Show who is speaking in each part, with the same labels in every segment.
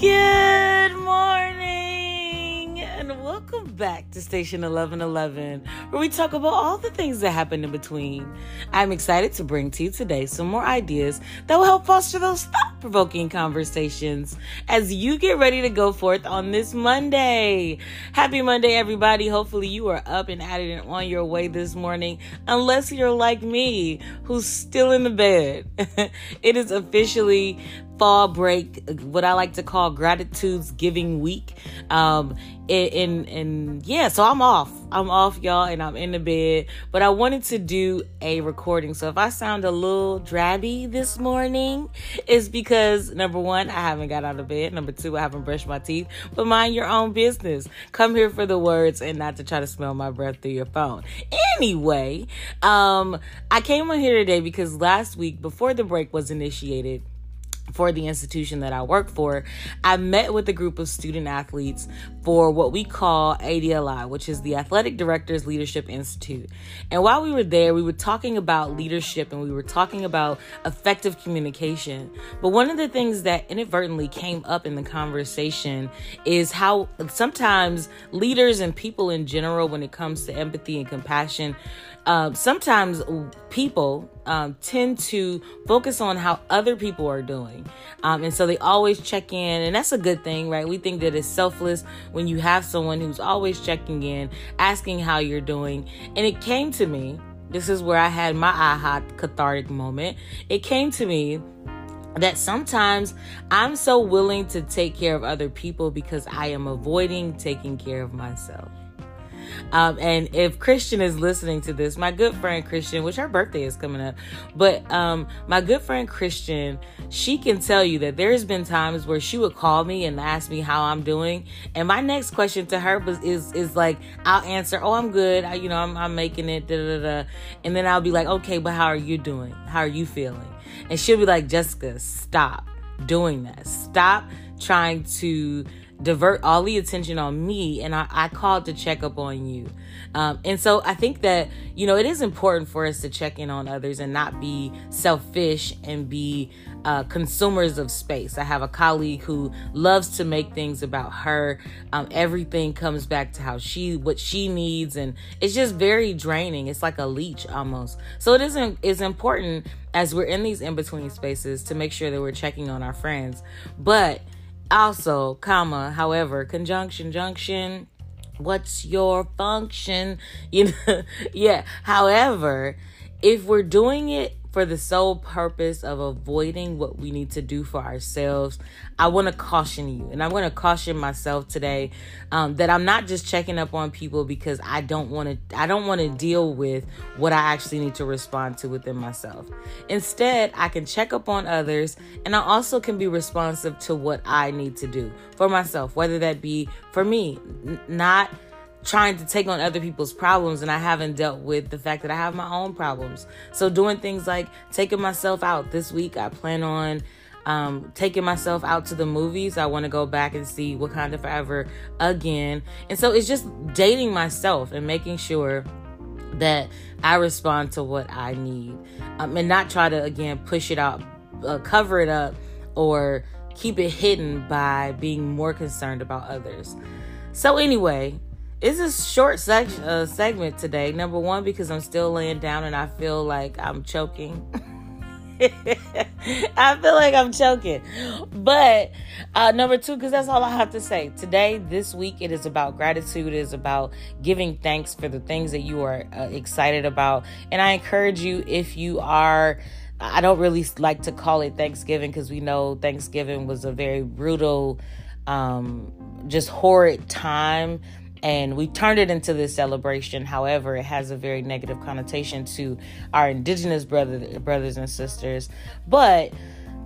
Speaker 1: Good morning and welcome back to Station 1111, where we talk about all the things that happen in between. I'm excited to bring to you today some more ideas that will help foster those thought provoking conversations as you get ready to go forth on this Monday. Happy Monday, everybody. Hopefully, you are up and at it and on your way this morning, unless you're like me, who's still in the bed. it is officially fall break, what I like to call gratitudes giving week. Um, and, and yeah, so I'm off. I'm off, y'all, and I'm in the bed. But I wanted to do a recording. So if I sound a little drabby this morning, it's because number one, I haven't got out of bed. Number two, I haven't brushed my teeth. But mind your own business. Come here for the words and not to try to smell my breath through your phone. Anyway, um, I came on here today because last week, before the break was initiated, for the institution that I work for, I met with a group of student athletes for what we call ADLI, which is the Athletic Directors Leadership Institute. And while we were there, we were talking about leadership and we were talking about effective communication. But one of the things that inadvertently came up in the conversation is how sometimes leaders and people in general, when it comes to empathy and compassion, um, sometimes people um, tend to focus on how other people are doing. Um, and so they always check in, and that's a good thing, right? We think that it's selfless when you have someone who's always checking in, asking how you're doing. And it came to me, this is where I had my aha cathartic moment. It came to me that sometimes I'm so willing to take care of other people because I am avoiding taking care of myself. Um, and if Christian is listening to this, my good friend Christian, which her birthday is coming up, but um, my good friend Christian, she can tell you that there's been times where she would call me and ask me how I'm doing, and my next question to her was is is like I'll answer, oh I'm good, I, you know I'm, I'm making it, da da da, and then I'll be like, okay, but how are you doing? How are you feeling? And she'll be like, Jessica, stop doing that. Stop trying to divert all the attention on me and I, I called to check up on you. Um, and so I think that, you know, it is important for us to check in on others and not be selfish and be uh, consumers of space. I have a colleague who loves to make things about her. Um, everything comes back to how she, what she needs. And it's just very draining. It's like a leech almost. So it isn't, it's important as we're in these in between spaces to make sure that we're checking on our friends. But also, comma, however, conjunction, junction, what's your function? You know, yeah. However, if we're doing it for the sole purpose of avoiding what we need to do for ourselves, I want to caution you, and I'm going to caution myself today um, that I'm not just checking up on people because I don't want to. I don't want to deal with what I actually need to respond to within myself. Instead, I can check up on others, and I also can be responsive to what I need to do for myself, whether that be for me, n- not trying to take on other people's problems and I haven't dealt with the fact that I have my own problems. So doing things like taking myself out this week, I plan on um, taking myself out to the movies. I want to go back and see Wakanda Forever again. And so it's just dating myself and making sure that I respond to what I need um, and not try to, again, push it out, uh, cover it up, or keep it hidden by being more concerned about others. So, anyway, it's a short seg- uh, segment today. Number one, because I'm still laying down and I feel like I'm choking. I feel like I'm choking. But uh, number two, because that's all I have to say. Today, this week, it is about gratitude. It is about giving thanks for the things that you are uh, excited about. And I encourage you, if you are. I don't really like to call it Thanksgiving because we know Thanksgiving was a very brutal, um, just horrid time and we turned it into this celebration. However, it has a very negative connotation to our indigenous brother, brothers and sisters. But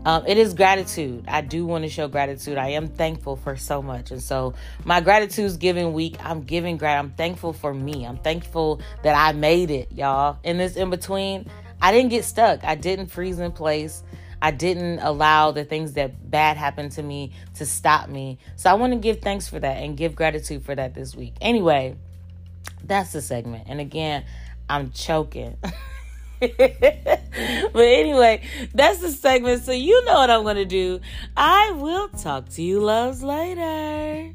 Speaker 1: um, it is gratitude. I do want to show gratitude. I am thankful for so much, and so my gratitude's giving week. I'm giving grat. I'm thankful for me. I'm thankful that I made it, y'all. In this in between, I didn't get stuck. I didn't freeze in place. I didn't allow the things that bad happened to me to stop me. So I want to give thanks for that and give gratitude for that this week. Anyway, that's the segment. And again, I'm choking. but anyway, that's the segment. So you know what I'm going to do. I will talk to you loves later.